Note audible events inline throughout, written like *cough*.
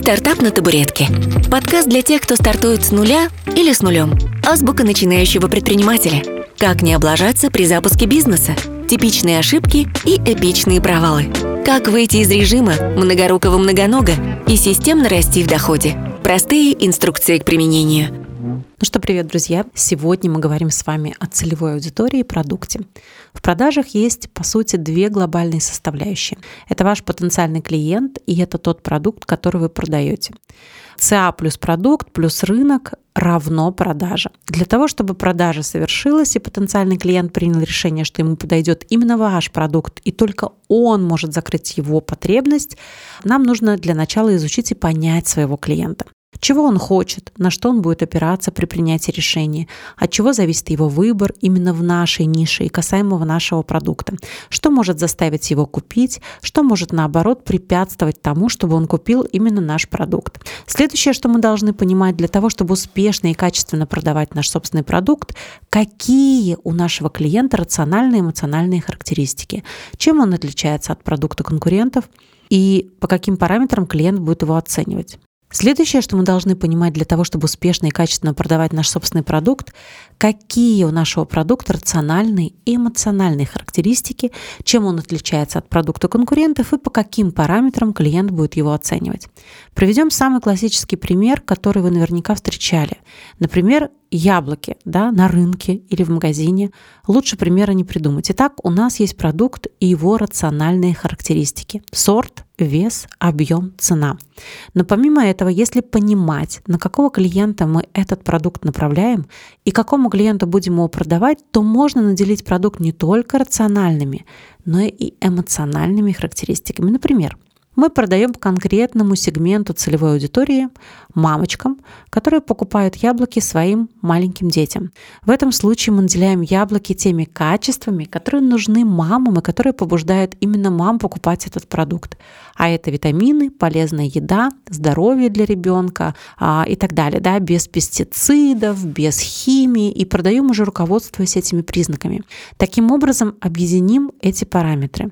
«Стартап на табуретке» – подкаст для тех, кто стартует с нуля или с нулем. Азбука начинающего предпринимателя. Как не облажаться при запуске бизнеса, типичные ошибки и эпичные провалы. Как выйти из режима многорукого многонога и системно расти в доходе. Простые инструкции к применению – ну что, привет, друзья! Сегодня мы говорим с вами о целевой аудитории и продукте. В продажах есть, по сути, две глобальные составляющие. Это ваш потенциальный клиент и это тот продукт, который вы продаете. ЦА плюс продукт плюс рынок равно продажа. Для того, чтобы продажа совершилась и потенциальный клиент принял решение, что ему подойдет именно ваш продукт, и только он может закрыть его потребность, нам нужно для начала изучить и понять своего клиента. Чего он хочет, на что он будет опираться при принятии решения, от чего зависит его выбор именно в нашей нише и касаемого нашего продукта, что может заставить его купить, что может наоборот препятствовать тому, чтобы он купил именно наш продукт. Следующее, что мы должны понимать для того, чтобы успешно и качественно продавать наш собственный продукт, какие у нашего клиента рациональные эмоциональные характеристики, чем он отличается от продукта конкурентов и по каким параметрам клиент будет его оценивать. Следующее, что мы должны понимать для того, чтобы успешно и качественно продавать наш собственный продукт, какие у нашего продукта рациональные и эмоциональные характеристики, чем он отличается от продукта конкурентов и по каким параметрам клиент будет его оценивать. Приведем самый классический пример, который вы наверняка встречали. Например, яблоки да, на рынке или в магазине. Лучше примера не придумать. Итак, у нас есть продукт и его рациональные характеристики. Сорт, вес, объем, цена. Но помимо этого, если понимать, на какого клиента мы этот продукт направляем и какому клиенту будем его продавать, то можно наделить продукт не только рациональными, но и эмоциональными характеристиками. Например, мы продаем конкретному сегменту целевой аудитории, мамочкам, которые покупают яблоки своим маленьким детям. В этом случае мы наделяем яблоки теми качествами, которые нужны мамам и которые побуждают именно мам покупать этот продукт. А это витамины, полезная еда, здоровье для ребенка а, и так далее, да, без пестицидов, без химии и продаем уже руководствуясь этими признаками. Таким образом, объединим эти параметры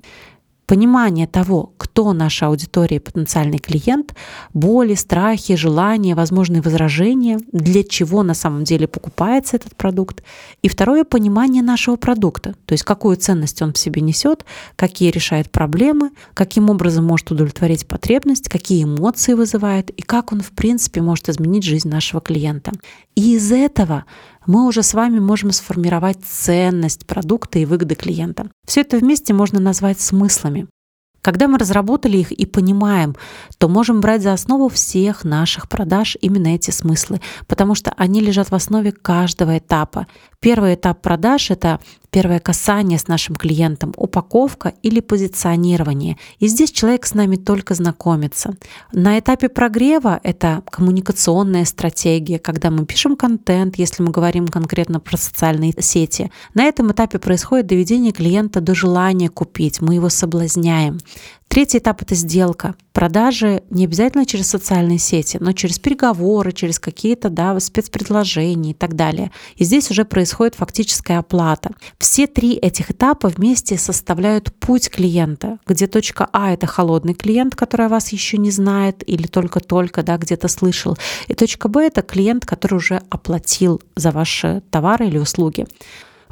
понимание того, кто наша аудитория и потенциальный клиент, боли, страхи, желания, возможные возражения, для чего на самом деле покупается этот продукт. И второе, понимание нашего продукта, то есть какую ценность он в себе несет, какие решает проблемы, каким образом может удовлетворить потребность, какие эмоции вызывает и как он в принципе может изменить жизнь нашего клиента. И из этого мы уже с вами можем сформировать ценность продукта и выгоды клиента. Все это вместе можно назвать смыслами. Когда мы разработали их и понимаем, то можем брать за основу всех наших продаж именно эти смыслы, потому что они лежат в основе каждого этапа. Первый этап продаж — это первое касание с нашим клиентом, упаковка или позиционирование. И здесь человек с нами только знакомится. На этапе прогрева это коммуникационная стратегия, когда мы пишем контент, если мы говорим конкретно про социальные сети. На этом этапе происходит доведение клиента до желания купить, мы его соблазняем. Третий этап — это сделка. Продажи не обязательно через социальные сети, но через переговоры, через какие-то да, спецпредложения и так далее. И здесь уже происходит фактическая оплата. Все три этих этапа вместе составляют путь клиента, где точка А — это холодный клиент, который вас еще не знает или только-только да, где-то слышал. И точка Б — это клиент, который уже оплатил за ваши товары или услуги.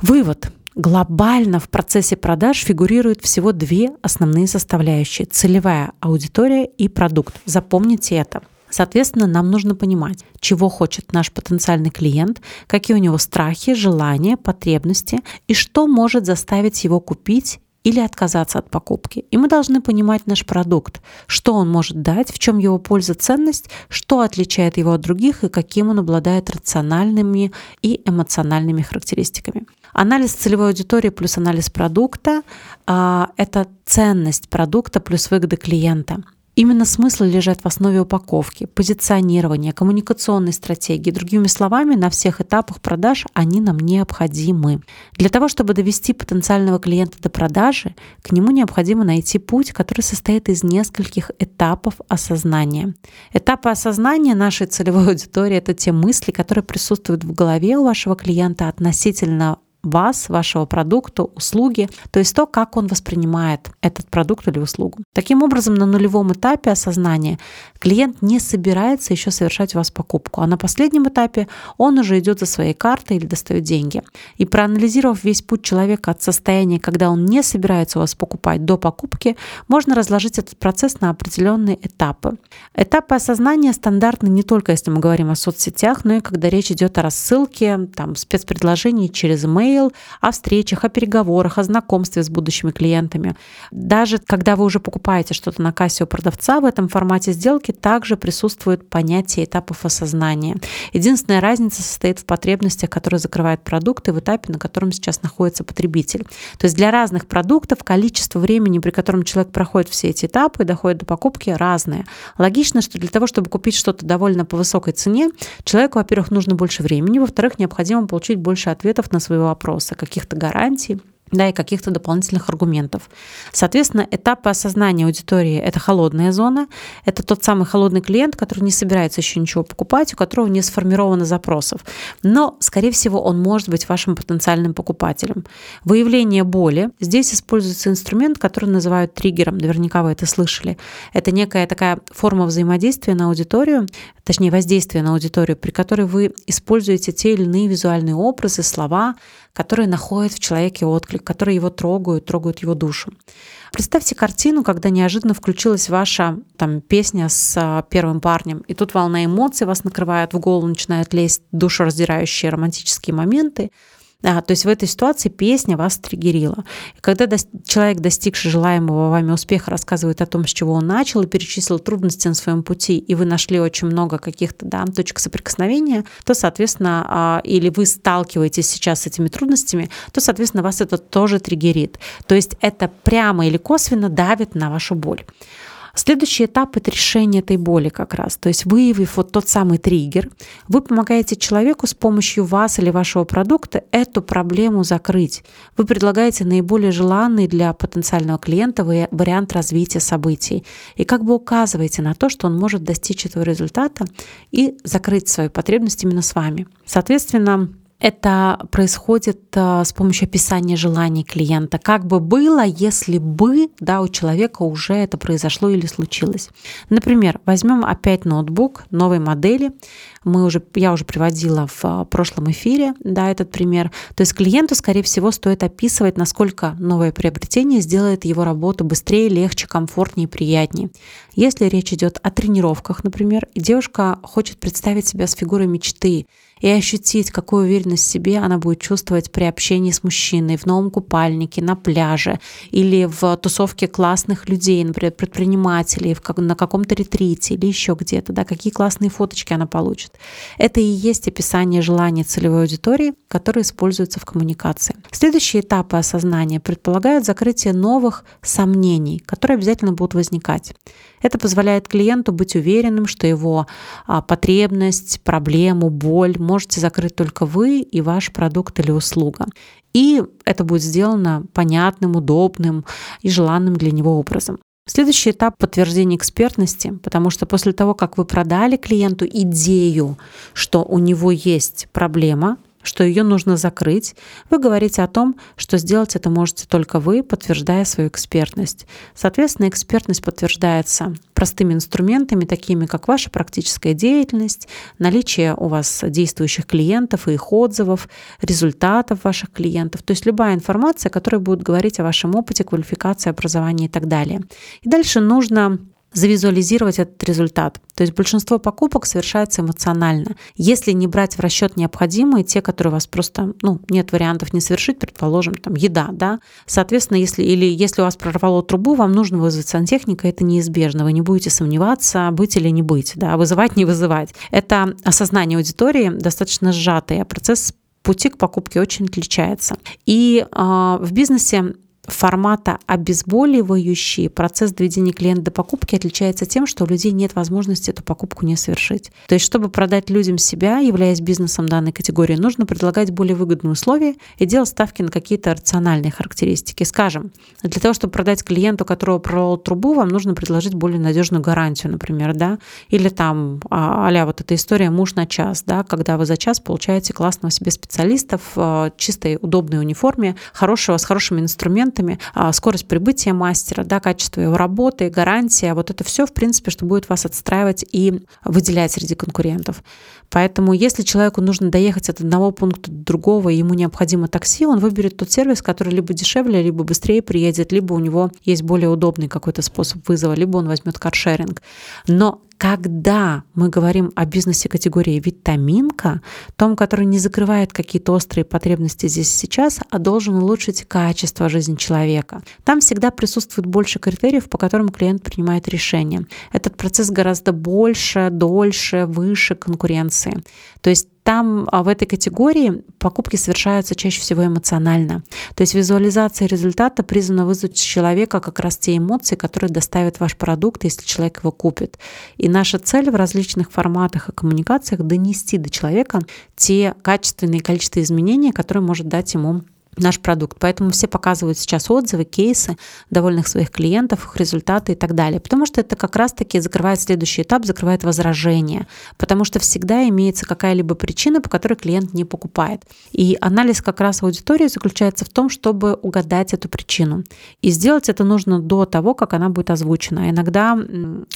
Вывод глобально в процессе продаж фигурируют всего две основные составляющие – целевая аудитория и продукт. Запомните это. Соответственно, нам нужно понимать, чего хочет наш потенциальный клиент, какие у него страхи, желания, потребности и что может заставить его купить или отказаться от покупки. И мы должны понимать наш продукт, что он может дать, в чем его польза, ценность, что отличает его от других и каким он обладает рациональными и эмоциональными характеристиками. Анализ целевой аудитории плюс анализ продукта а, – это ценность продукта плюс выгоды клиента – Именно смыслы лежат в основе упаковки, позиционирования, коммуникационной стратегии. Другими словами, на всех этапах продаж они нам необходимы. Для того, чтобы довести потенциального клиента до продажи, к нему необходимо найти путь, который состоит из нескольких этапов осознания. Этапы осознания нашей целевой *laughs* аудитории — это те мысли, которые присутствуют в голове у вашего клиента относительно вас, вашего продукта, услуги, то есть то, как он воспринимает этот продукт или услугу. Таким образом, на нулевом этапе осознания клиент не собирается еще совершать у вас покупку, а на последнем этапе он уже идет за своей картой или достает деньги. И проанализировав весь путь человека от состояния, когда он не собирается у вас покупать, до покупки, можно разложить этот процесс на определенные этапы. Этапы осознания стандартны не только если мы говорим о соцсетях, но и когда речь идет о рассылке, там, спецпредложений через email, email, о встречах, о переговорах, о знакомстве с будущими клиентами. Даже когда вы уже покупаете что-то на кассе у продавца, в этом формате сделки также присутствует понятие этапов осознания. Единственная разница состоит в потребностях, которые закрывает продукт и в этапе, на котором сейчас находится потребитель. То есть для разных продуктов количество времени, при котором человек проходит все эти этапы и доходит до покупки, разное. Логично, что для того, чтобы купить что-то довольно по высокой цене, человеку, во-первых, нужно больше времени, во-вторых, необходимо получить больше ответов на свои вопроса, каких-то гарантий да, и каких-то дополнительных аргументов. Соответственно, этапы осознания аудитории – это холодная зона, это тот самый холодный клиент, который не собирается еще ничего покупать, у которого не сформировано запросов. Но, скорее всего, он может быть вашим потенциальным покупателем. Выявление боли. Здесь используется инструмент, который называют триггером, наверняка вы это слышали. Это некая такая форма взаимодействия на аудиторию, точнее воздействия на аудиторию, при которой вы используете те или иные визуальные образы, слова, которые находят в человеке отклик, которые его трогают, трогают его душу. Представьте картину, когда неожиданно включилась ваша там, песня с а, первым парнем, и тут волна эмоций вас накрывает, в голову начинают лезть душераздирающие романтические моменты, а, то есть в этой ситуации песня вас триггерила. Когда до, человек, достигший желаемого вами успеха, рассказывает о том, с чего он начал, и перечислил трудности на своем пути, и вы нашли очень много каких-то да, точек соприкосновения, то, соответственно, а, или вы сталкиваетесь сейчас с этими трудностями, то, соответственно, вас это тоже триггерит. То есть это прямо или косвенно давит на вашу боль. Следующий этап – это решение этой боли как раз. То есть выявив вот тот самый триггер, вы помогаете человеку с помощью вас или вашего продукта эту проблему закрыть. Вы предлагаете наиболее желанный для потенциального клиента вариант развития событий. И как бы указываете на то, что он может достичь этого результата и закрыть свою потребность именно с вами. Соответственно, это происходит э, с помощью описания желаний клиента. Как бы было, если бы да, у человека уже это произошло или случилось. Например, возьмем опять ноутбук новой модели. Мы уже, я уже приводила в э, прошлом эфире да, этот пример. То есть клиенту, скорее всего, стоит описывать, насколько новое приобретение сделает его работу быстрее, легче, комфортнее приятнее. Если речь идет о тренировках, например, девушка хочет представить себя с фигурой мечты, и ощутить, какую уверенность в себе она будет чувствовать при общении с мужчиной в новом купальнике, на пляже или в тусовке классных людей, например, предпринимателей, в как, на каком-то ретрите или еще где-то, да, какие классные фоточки она получит. Это и есть описание желаний целевой аудитории, которые используются в коммуникации. Следующие этапы осознания предполагают закрытие новых сомнений, которые обязательно будут возникать. Это позволяет клиенту быть уверенным, что его а, потребность, проблему, боль можете закрыть только вы и ваш продукт или услуга. И это будет сделано понятным, удобным и желанным для него образом. Следующий этап подтверждения экспертности, потому что после того, как вы продали клиенту идею, что у него есть проблема, что ее нужно закрыть, вы говорите о том, что сделать это можете только вы, подтверждая свою экспертность. Соответственно, экспертность подтверждается простыми инструментами, такими как ваша практическая деятельность, наличие у вас действующих клиентов и их отзывов, результатов ваших клиентов, то есть любая информация, которая будет говорить о вашем опыте, квалификации, образовании и так далее. И дальше нужно завизуализировать этот результат. То есть большинство покупок совершается эмоционально. Если не брать в расчет необходимые, те, которые у вас просто ну, нет вариантов не совершить, предположим, там еда, да, соответственно, если, или если у вас прорвало трубу, вам нужно вызвать сантехника, это неизбежно. Вы не будете сомневаться, быть или не быть, да, вызывать, не вызывать. Это осознание аудитории достаточно сжатое, процесс пути к покупке очень отличается. И э, в бизнесе формата обезболивающий процесс доведения клиента до покупки отличается тем, что у людей нет возможности эту покупку не совершить. То есть, чтобы продать людям себя, являясь бизнесом данной категории, нужно предлагать более выгодные условия и делать ставки на какие-то рациональные характеристики. Скажем, для того, чтобы продать клиенту, которого прорвал трубу, вам нужно предложить более надежную гарантию, например, да, или там а вот эта история муж на час, да, когда вы за час получаете классного себе специалиста в а, чистой удобной униформе, хорошего, с хорошими инструментами, а, скорость прибытия мастера, да, качество его работы, гарантия, вот это все, в принципе, что будет вас отстраивать и выделять среди конкурентов. Поэтому если человеку нужно доехать от одного пункта до другого, и ему необходимо такси, он выберет тот сервис, который либо дешевле, либо быстрее приедет, либо у него есть более удобный какой-то способ вызова, либо он возьмет каршеринг. Но когда мы говорим о бизнесе категории витаминка, том, который не закрывает какие-то острые потребности здесь и сейчас, а должен улучшить качество жизни человека, там всегда присутствует больше критериев, по которым клиент принимает решение. Этот процесс гораздо больше, дольше, выше конкуренции. То есть там а, в этой категории покупки совершаются чаще всего эмоционально. То есть визуализация результата призвана вызвать у человека как раз те эмоции, которые доставят ваш продукт, если человек его купит. И наша цель в различных форматах и коммуникациях донести до человека те качественные количество изменений, которые может дать ему наш продукт. Поэтому все показывают сейчас отзывы, кейсы довольных своих клиентов, их результаты и так далее. Потому что это как раз-таки закрывает следующий этап, закрывает возражение. Потому что всегда имеется какая-либо причина, по которой клиент не покупает. И анализ как раз аудитории заключается в том, чтобы угадать эту причину. И сделать это нужно до того, как она будет озвучена. Иногда,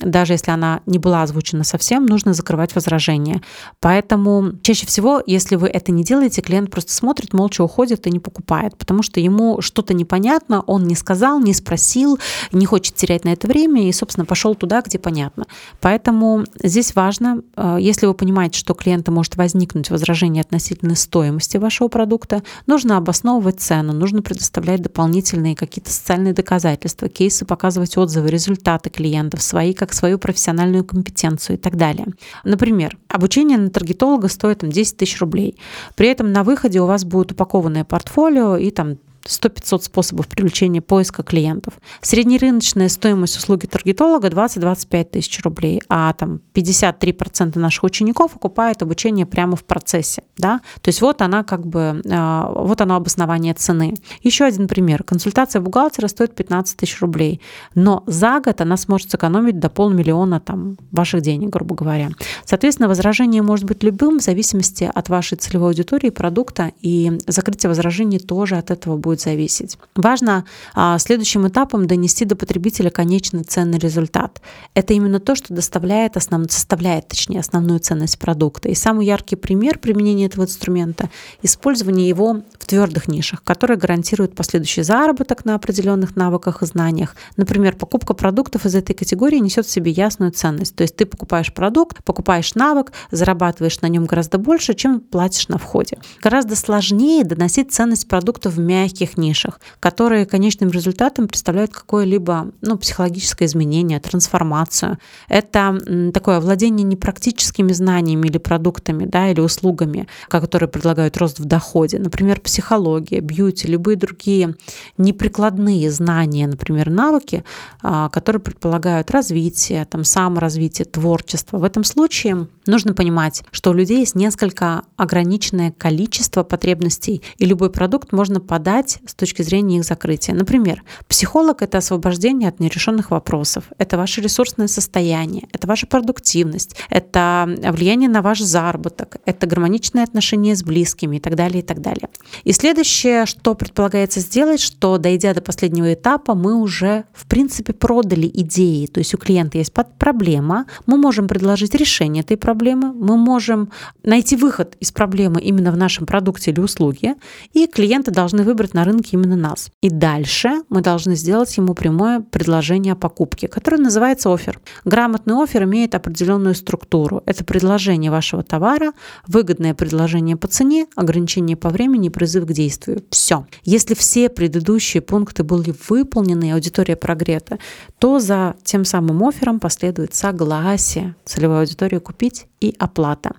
даже если она не была озвучена совсем, нужно закрывать возражение. Поэтому чаще всего, если вы это не делаете, клиент просто смотрит, молча уходит и не покупает покупает, потому что ему что-то непонятно, он не сказал, не спросил, не хочет терять на это время и, собственно, пошел туда, где понятно. Поэтому здесь важно, э, если вы понимаете, что клиента может возникнуть возражение относительно стоимости вашего продукта, нужно обосновывать цену, нужно предоставлять дополнительные какие-то социальные доказательства, кейсы, показывать отзывы, результаты клиентов, свои как свою профессиональную компетенцию и так далее. Например, обучение на таргетолога стоит там, 10 тысяч рублей. При этом на выходе у вас будет упакованное портфолио, портфолио и там 100-500 способов привлечения поиска клиентов. Среднерыночная стоимость услуги таргетолога 20-25 тысяч рублей, а там 53% наших учеников окупают обучение прямо в процессе. Да? То есть вот она как бы, а, вот оно обоснование цены. Еще один пример. Консультация бухгалтера стоит 15 тысяч рублей, но за год она сможет сэкономить до полмиллиона там, ваших денег, грубо говоря. Соответственно, возражение может быть любым в зависимости от вашей целевой аудитории, продукта, и закрытие возражений тоже от этого будет будет зависеть. Важно а, следующим этапом донести до потребителя конечный ценный результат. Это именно то, что доставляет основ... составляет, точнее, основную ценность продукта. И самый яркий пример применения этого инструмента – использование его в твердых нишах, которые гарантируют последующий заработок на определенных навыках и знаниях. Например, покупка продуктов из этой категории несет в себе ясную ценность. То есть ты покупаешь продукт, покупаешь навык, зарабатываешь на нем гораздо больше, чем платишь на входе. Гораздо сложнее доносить ценность продукта в мягкий узких нишах, которые конечным результатом представляют какое-либо ну, психологическое изменение, трансформацию. Это такое владение непрактическими знаниями или продуктами, да, или услугами, которые предлагают рост в доходе. Например, психология, бьюти, любые другие неприкладные знания, например, навыки, а, которые предполагают развитие, там, саморазвитие, творчество. В этом случае нужно понимать, что у людей есть несколько ограниченное количество потребностей, и любой продукт можно подать решать с точки зрения их закрытия. Например, психолог — это освобождение от нерешенных вопросов, это ваше ресурсное состояние, это ваша продуктивность, это влияние на ваш заработок, это гармоничные отношения с близкими и так далее, и так далее. И следующее, что предполагается сделать, что дойдя до последнего этапа, мы уже, в принципе, продали идеи. То есть у клиента есть проблема, мы можем предложить решение этой проблемы, мы можем найти выход из проблемы именно в нашем продукте или услуге, и клиенты должны выбрать на рынке именно нас. И дальше мы должны сделать ему прямое предложение о покупке, которое называется офер. Грамотный офер имеет определенную структуру. Это предложение вашего товара, выгодное предложение по цене, ограничение по времени призыв к действию. Все. Если все предыдущие пункты были выполнены аудитория прогрета, то за тем самым оффером последует согласие целевой аудитории купить и оплата.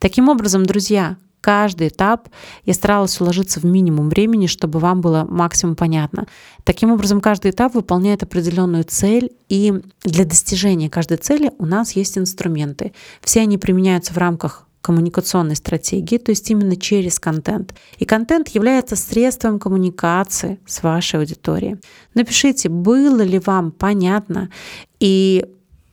Таким образом, друзья, каждый этап я старалась уложиться в минимум времени, чтобы вам было максимум понятно. Таким образом, каждый этап выполняет определенную цель, и для достижения каждой цели у нас есть инструменты. Все они применяются в рамках коммуникационной стратегии, то есть именно через контент. И контент является средством коммуникации с вашей аудиторией. Напишите, было ли вам понятно и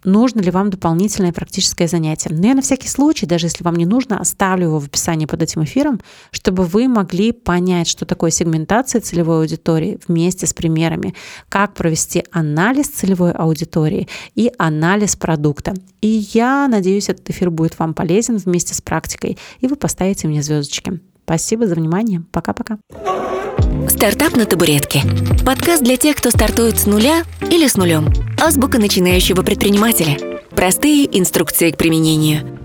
нужно ли вам дополнительное практическое занятие. Но я на всякий случай, даже если вам не нужно, оставлю его в описании под этим эфиром, чтобы вы могли понять, что такое сегментация целевой аудитории вместе с примерами, как провести анализ целевой аудитории и анализ продукта. И я надеюсь, этот эфир будет вам полезен вместе с практикой, и вы поставите мне звездочки. Спасибо за внимание. Пока-пока. Стартап на табуретке. Подкаст для тех, кто стартует с нуля или с нулем. Азбука начинающего предпринимателя. Простые инструкции к применению –